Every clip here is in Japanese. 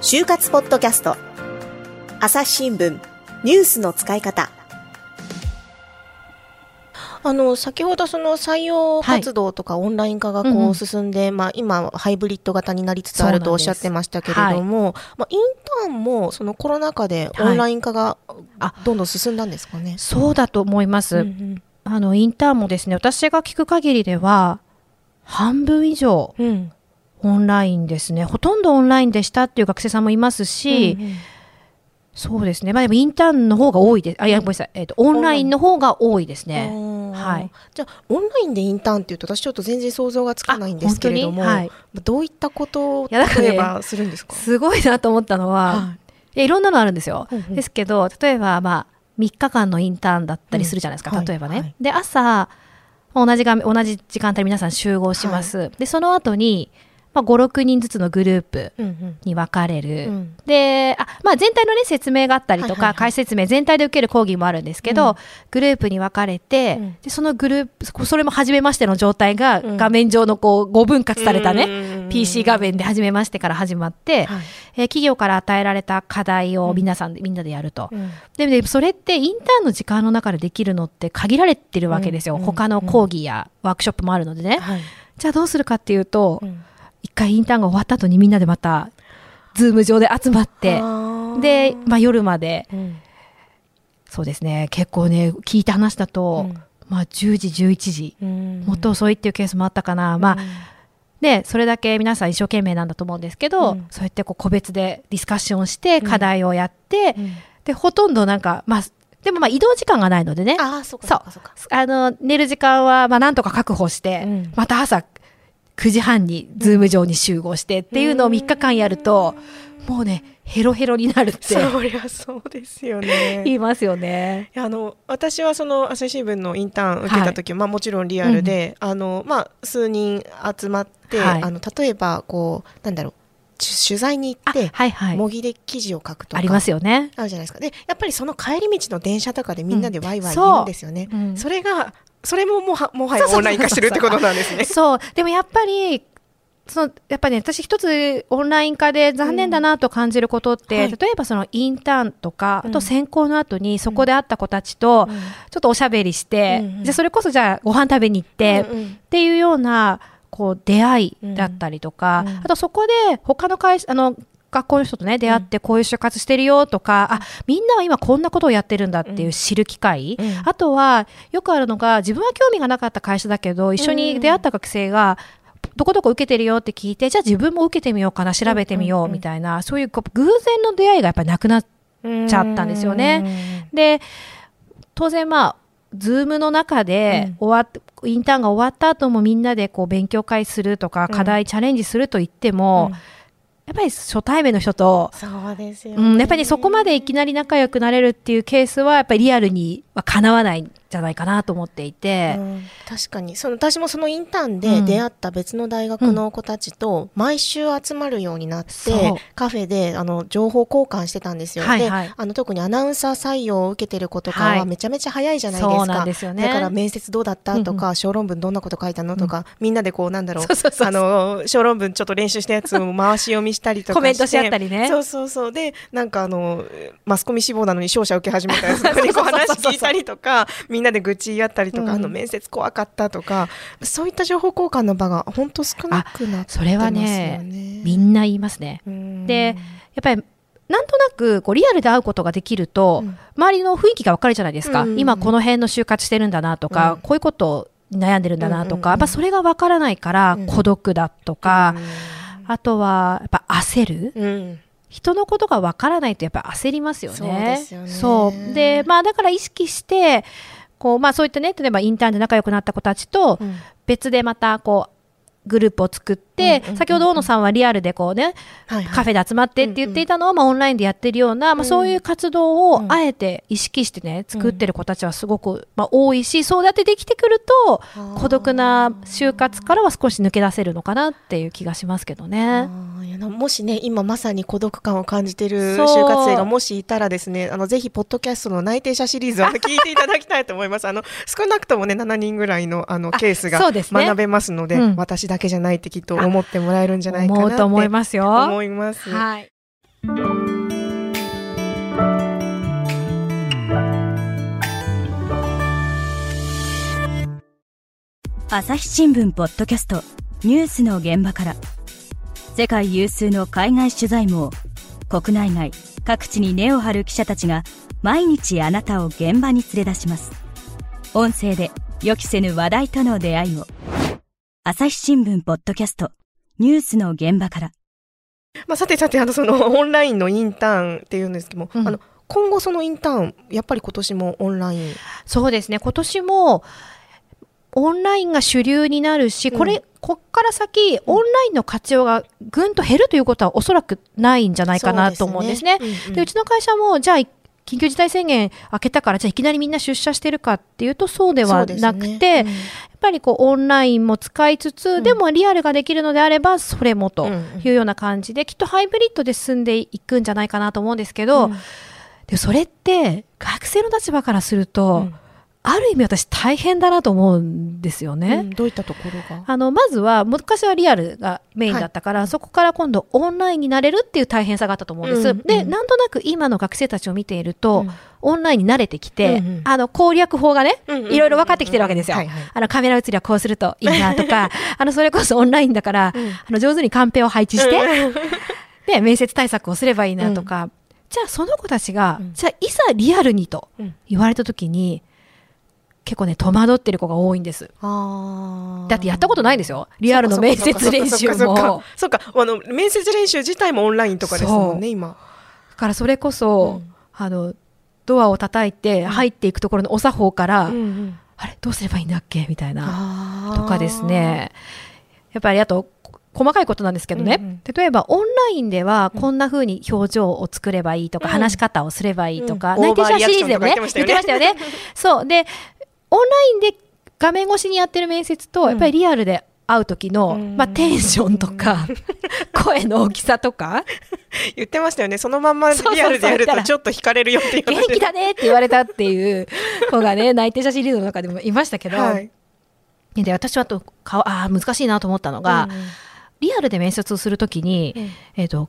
就活ポッドキャスト。朝日新聞。ニュースの使い方。あの先ほどその採用活動とかオンライン化がこう進んで、まあ、今ハイブリッド型になりつつあるとおっしゃってましたけれども、はい、まあ、インターンもそのコロナ禍でオンライン化がどんどん進んだんですかね、はい、そうだと思います、うんうん、あのインターンもですね私が聞く限りでは半分以上、オンラインですねほとんどオンラインでしたっていう学生さんもいますし、うんうんそうですね。まあでもインターンの方が多いです。あ、いや、ごめんなさい。えっ、ー、と、オンラインの方が多いですね。はい。じゃあ、オンラインでインターンっていうと、私ちょっと全然想像がつかないんですけれども、はい、どういったことを例えばするんですか、ね、すごいなと思ったのは、はい、いろんなのあるんですよ。うんうん、ですけど、例えば、まあ、3日間のインターンだったりするじゃないですか、うん、例えばね。はい、で、朝、同じが同じ時間帯皆さん集合します。で、その後に、まあ、5、6人ずつのグループに分かれる。うん。うん、で、あ、まあ、全体のね、説明があったりとか、解説明全体で受ける講義もあるんですけど、うん、グループに分かれて、うん、で、そのグループ、それも初めましての状態が、画面上のこう、5分割されたね、PC 画面で初めましてから始まって、はい、えー、企業から与えられた課題を皆さんで、みんなでやると。で、で、それってインターンの時間の中でできるのって限られてるわけですよ。他の講義やワークショップもあるのでね。はい、じゃあどうするかっていうと、一回インターンが終わった後にみんなでまた、ズーム上で集まって、で、まあ夜まで、うん、そうですね、結構ね、聞いた話だと、うん、まあ10時、11時、うん、もっと遅いっていうケースもあったかな。まあ、で、それだけ皆さん一生懸命なんだと思うんですけど、そうやってこう個別でディスカッションして課題をやって、で、ほとんどなんか、まあ、でもまあ移動時間がないのでね。あそうかそうあの、寝る時間はまあなんとか確保して、また朝9時半にズーム上に集合してっていうのを3日間やると、もうね、ヘロヘロになるって。そりゃそうですよね。言いますよね。あの、私はその朝日新聞のインターン受けた時、はい、まあもちろんリアルで、うん、あの、まあ数人集まって、はい、あの、例えばこう、なんだろう、取材に行って、はいはい、模擬で記事を書くとか。ありますよね。あるじゃないですか。でやっぱりその帰り道の電車とかでみんなでワイワイ言うんですよね、うん、それがそれももはもはやオンライン化してるってことなんですね。そう。でもやっぱりそのやっぱりね、私一つオンライン化で残念だなと感じることって、うんはい、例えばそのインターンとか、あと選考の後にそこで会った子たちと、ちょっとおしゃべりして、うんうん、じゃそれこそじゃあご飯食べに行って、うんうん、っていうような、こう出会いだったりとか、うん、あとそこで他の会社、あの、学校の人とね、出会ってこういう就活してるよとか、うん、あ、みんなは今こんなことをやってるんだっていう知る機会。うん、あとは、よくあるのが、自分は興味がなかった会社だけど、一緒に出会った学生が、どこどこ受けてるよって聞いて、じゃあ自分も受けてみようかな、調べてみようみたいな、そういう偶然の出会いがやっぱりなくなっちゃったんですよね。で、当然まあ、ズームの中で終わっ、うん、インターンが終わった後もみんなでこう勉強会するとか、課題チャレンジすると言っても、うんやっぱり初対面の人と、そうですよ、ね、うん、やっぱりそこまでいきなり仲良くなれるっていうケースは、やっぱりリアルにはかなわないじゃないかなと思っていて、うん、確かに。その私もそのインターンで出会った別の大学の子たちと毎週集まるようになって、う。ん、カフェであの情報交換してたんですよ、はいはい、であの特にアナウンサー採用を受けてる子とかはめちゃめちゃ早いじゃないですか、はい、すね、だから面接どうだったとか、うん、小論文どんなこと書いたのとか、みんなでこうなんだろう。あの小論文ちょっと練習したやつを回し読みしたりとかコメントし合ったりね。そうそうそう。でなんかあのマスコミ志望なのに商社受け始めたやつとかに話聞いたりとかみんなで愚痴言い合ったりりとか、うん、あの面接怖かったとかそういった情報交換の場が本当少なくなってますよね。それはねみんな言いますね。でやっぱりなんとなくこうリアルで会うことができると、うん、周りの雰囲気がわかるじゃないですか、うん。うん、今この辺の就活してるんだなとか、うん、こういうことを悩んでるんだなとか、やっぱそれがわからないから孤独だとか、あとはやっぱ焦る。人のことがわからないとやっぱ焦りますよね。そうで、ね、で、まあだから意識して、こう、まあそういったね、例えばインターンで仲良くなった子たちと、別でまたこう、グループを作って、先ほど大野さんはリアルでこうね、カフェで集まってって言っていたのを、まあオンラインでやってるような、まあそういう活動をあえて意識してね、作ってる子たちはすごく、まあ多いし、そうやってできてくると、孤独な就活からは少し抜け出せるのかなっていう気がしますけどね。にもしね今まさに孤独感を感じている就活生がもしいたらですねあのぜひポッドキャストの内定者シリーズを聞いていただきたいと思います。あの少なくともね7人ぐらいのあのケースが学べますので、ねうん、私だけじゃないってきっと思ってもらえるんじゃないかなって思いますよ。思います。はい。朝日新聞ポッドキャストニュースの現場から世界有数の海外取材網国内外各地に根を張る記者たちが毎日あなたを現場に連れ出します。音声で予期せぬ話題との出会いを朝日新聞ポッドキャストニュースの現場から。まあ、さてさてあのそのオンラインのインターンっていうんですけども、うん、あの今後そのインターンやっぱり今年もオンライン？そうですね。今年もオンラインが主流になるし、これ、こっから先、オンラインの活用がぐんと減るということはおそらくないんじゃないかなと思うんですね。うで、ねうん。うん、うちの会社も、じゃあ、緊急事態宣言明けたから、じゃあいきなりみんな出社してるかっていうと、そうではなくて、ね。うん、やっぱりこう、オンラインも使いつつ、うん、でもリアルができるのであれば、それもというような感じで、きっとハイブリッドで進んでいくんじゃないかなと思うんですけど、うん、でそれって、学生の立場からすると、ある意味私大変だなと思うんですよね。うん、どういったところが？あの、まずは、昔はリアルがメインだったから、はい、そこから今度オンラインになれるっていう大変さがあったと思うんです。うんうん、で、なんとなく今の学生たちを見ていると、うん、オンラインに慣れてきて、うんうん、あの、攻略法がね、いろいろ分かってきてるわけですよ。あの、カメラ映りはこうするといいなとか、あの、それこそオンラインだから、うん、あの、上手にカンペを配置して、で、面接対策をすればいいなとか、じゃあその子たちが、じゃあいざリアルにと言われたときに、結構ね、戸惑ってる子が多いんです。だってやったことないんですよ。リアルの面接練習も。そうか、あの、面接練習自体もオンラインとかですもんね、今。だからそれこそ、うん、あの、ドアを叩いて入っていくところのお作法から、うんうん、あれ、どうすればいいんだっけみたいな。とかですね。やっぱりあと、細かいことなんですけどね、うんうん、例えばオンラインではこんな風に表情を作ればいいとか、うん、話し方をすればいいとか、うん、内定者シリーズでもね、言ってましたよね。そう。で、オンラインで画面越しにやってる面接と、やっぱりリアルで会う時の、まあ、テンションとか、声の大きさとか。言ってましたよね。そのまんまリアルでやるとちょっと惹かれるよって元気だねって言われたっていう子がね、内定者シリーズの中でもいましたけど、はい、で私はとかあ難しいなと思ったのが、うん、リアルで面接をするときに、うん、えっ、ー、と、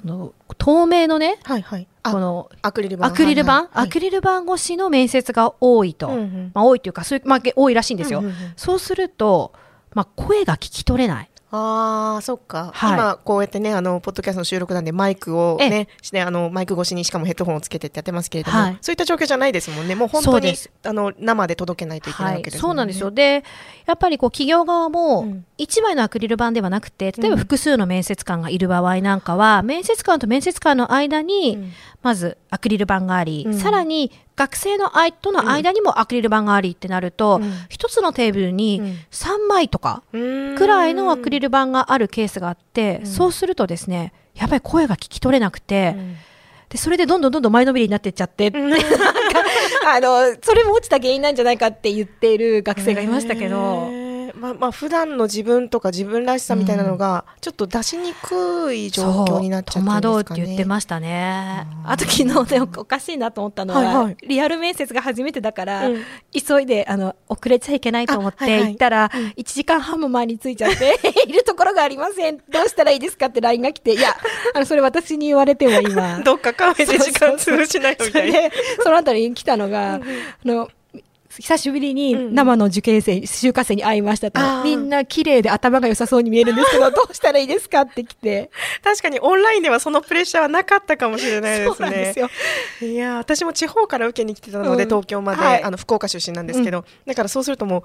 その透明のね、はいはい、このアクリル板アクリル板、アクリル板越しの面接が多いと、うんうん、まあ、多いというかそういう、まあ、多いらしいんですよ、うんうんうん、そうすると、まあ、声が聞き取れないああ、そっか、はい、今こうやってねあのポッドキャストの収録なんでマイクをねしてあのマイク越しにしかもヘッドホンをつけてってやってますけれども、はい、そういった状況じゃないですもんね。もう本当にあの生で届けないといけないわけです、ね。はい、そうなんですよ。でやっぱりこう企業側も1枚のアクリル板ではなくて例えば複数の面接官がいる場合なんかは、うん、面接官と面接官の間に、まずアクリル板があり、うん、さらに学生のとの間にもアクリル板がありってなると、一、うん、つのテーブルに3枚とかくらいのアクリル板があるケースがあって、うん、そうするとですねやっぱり声が聞き取れなくて、うん、でそれでどんどんどんどん前のめりになっていっちゃって、あのそれも落ちた原因なんじゃないかって言っている学生がいましたけど。まあ、まあ普段の自分とか自分らしさみたいなのが、ちょっと出しにくい状況になっちゃったんですかね。戸惑うって言ってましたね。あと昨日ね、おかしいなと思ったのは、はいはい、リアル面接が初めてだから、うん、急いで、あの、遅れちゃいけないと思って行ったら、はいはい、1時間半も前に着いちゃって、いるところがありません。どうしたらいいですかって LINE が来て、いや、あの、それ私に言われても今。どっかカフェで時間潰しないみたいな。そのあたりに来たのが、あの、久しぶりに生の受験生、就活生に会いましたと。みんな綺麗で頭が良さそうに見えるんですけど、どうしたらいいですか？って来て。確かにオンラインではそのプレッシャーはなかったかもしれないですね。すいや、私も地方から受けに来てたので、うん、東京まで、はい、あの、福岡出身なんですけど、うん、だからそうするともう、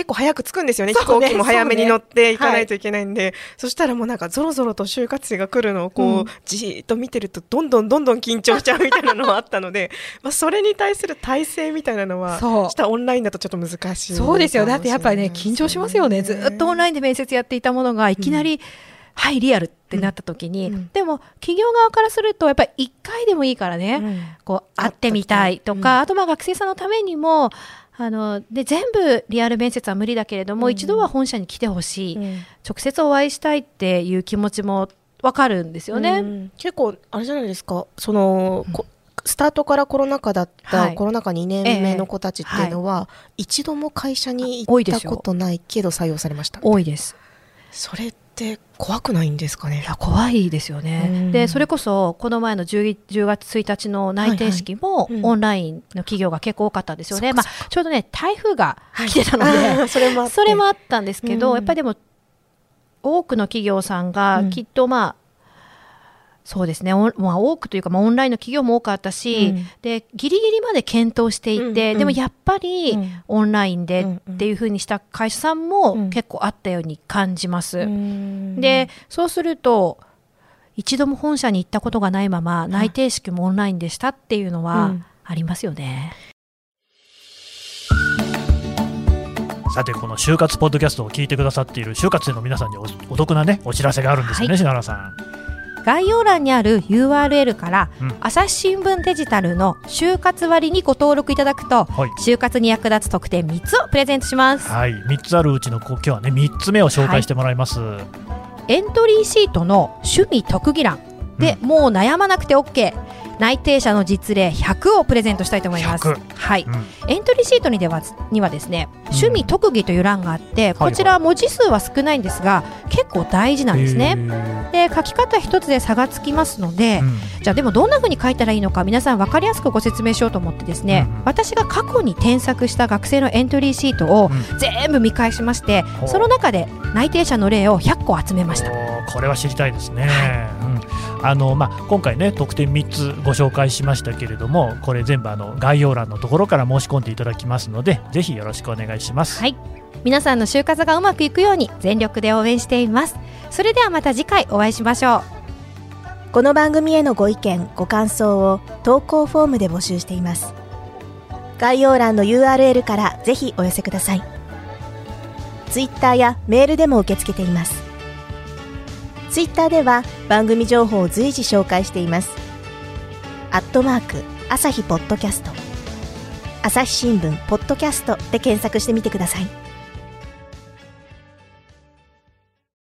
結構早く着くんですよね、ね。飛行機も早めに乗っていかないといけないんで、そ、ねはい、そしたらもうなんかぞろぞろと就活生が来るのをこう、うん、じーっと見てるとどんどんどんどん緊張しちゃうみたいなのはあったので まあそれに対する体制みたいなのはしたオンラインだとちょっと難しいそうですよ。だってやっぱりね緊張しますよね。ずっとオンラインで面接やっていたものがいきなり、うん、はいリアルってなった時に、うん、でも企業側からするとやっぱり1回でもいいからね、こう会ってみたいとか、あとまあ学生さんのためにもあので全部リアル面接は無理だけれども、うん、一度は本社に来てほしい、うん、直接お会いしたいっていう気持ちもわかるんですよね、うん、結構あれじゃないですか。その、スタートからコロナ禍だった、はい、コロナ禍2年目の子たちっていうのは、ええ。はい、一度も会社に行ったことないけど採用されました。多いです。それって怖くないんですかね？いや怖いですよね、でそれこそこの前の 10, 10月1日の内定式もオンラインの企業が結構多かったんですよね、まあ、ちょうどね台風が来てたので、はい、それもそれもあったんですけど、やっぱりでも多くの企業さんがきっとまあ、そうですね、まあ、多くというか、まあ、オンラインの企業も多かったし、うん、でギリギリまで検討していて、うん、でもやっぱりオンラインでっていうふうにした会社さんも結構あったように感じます。うん、でそうすると一度も本社に行ったことがないまま内定式もオンラインでしたっていうのはありますよね。さてこの就活ポッドキャストを聞いてくださっている就活生の皆さんにお得なねお知らせがあるんですよね、はい、篠原さん。概要欄にある URL から、うん、朝日新聞デジタルの就活割にご登録いただくと、はい、就活に役立つ特典3つをプレゼントします。はい。3つあるうちの今日はね3つ目を紹介してもらいます、はい、エントリーシートの趣味特技欄で、うん、もう悩まなくて OK 内定者の実例100をプレゼントしたいと思います。はい、うん、エントリーシートにではにはですね、趣味特技という欄があって、こちら文字数は少ないんですが、結構大事なんですね。で書き方一つで差がつきますので、うん、じゃあでもどんな風に書いたらいいのか皆さん分かりやすくご説明しようと思ってですね、うん、私が過去に添削した学生のエントリーシートを全部見返しまして、その中で内定者の例を100個集めました。これは知りたいですね。はいあのまあ、今回ね特典3つご紹介しましたけれどもこれ全部あの概要欄のところから申し込んでいただきますのでぜひよろしくお願いします。はい。皆さんの就活がうまくいくように全力で応援しています。それではまた次回お会いしましょう。この番組へのご意見ご感想を投稿フォームで募集しています。概要欄の URL からぜひお寄せください。Twitter やメールでも受け付けていますツイッターでは番組情報を随時紹介しています。アットマーク朝日ポッドキャスト朝日新聞ポッドキャストで検索してみてください。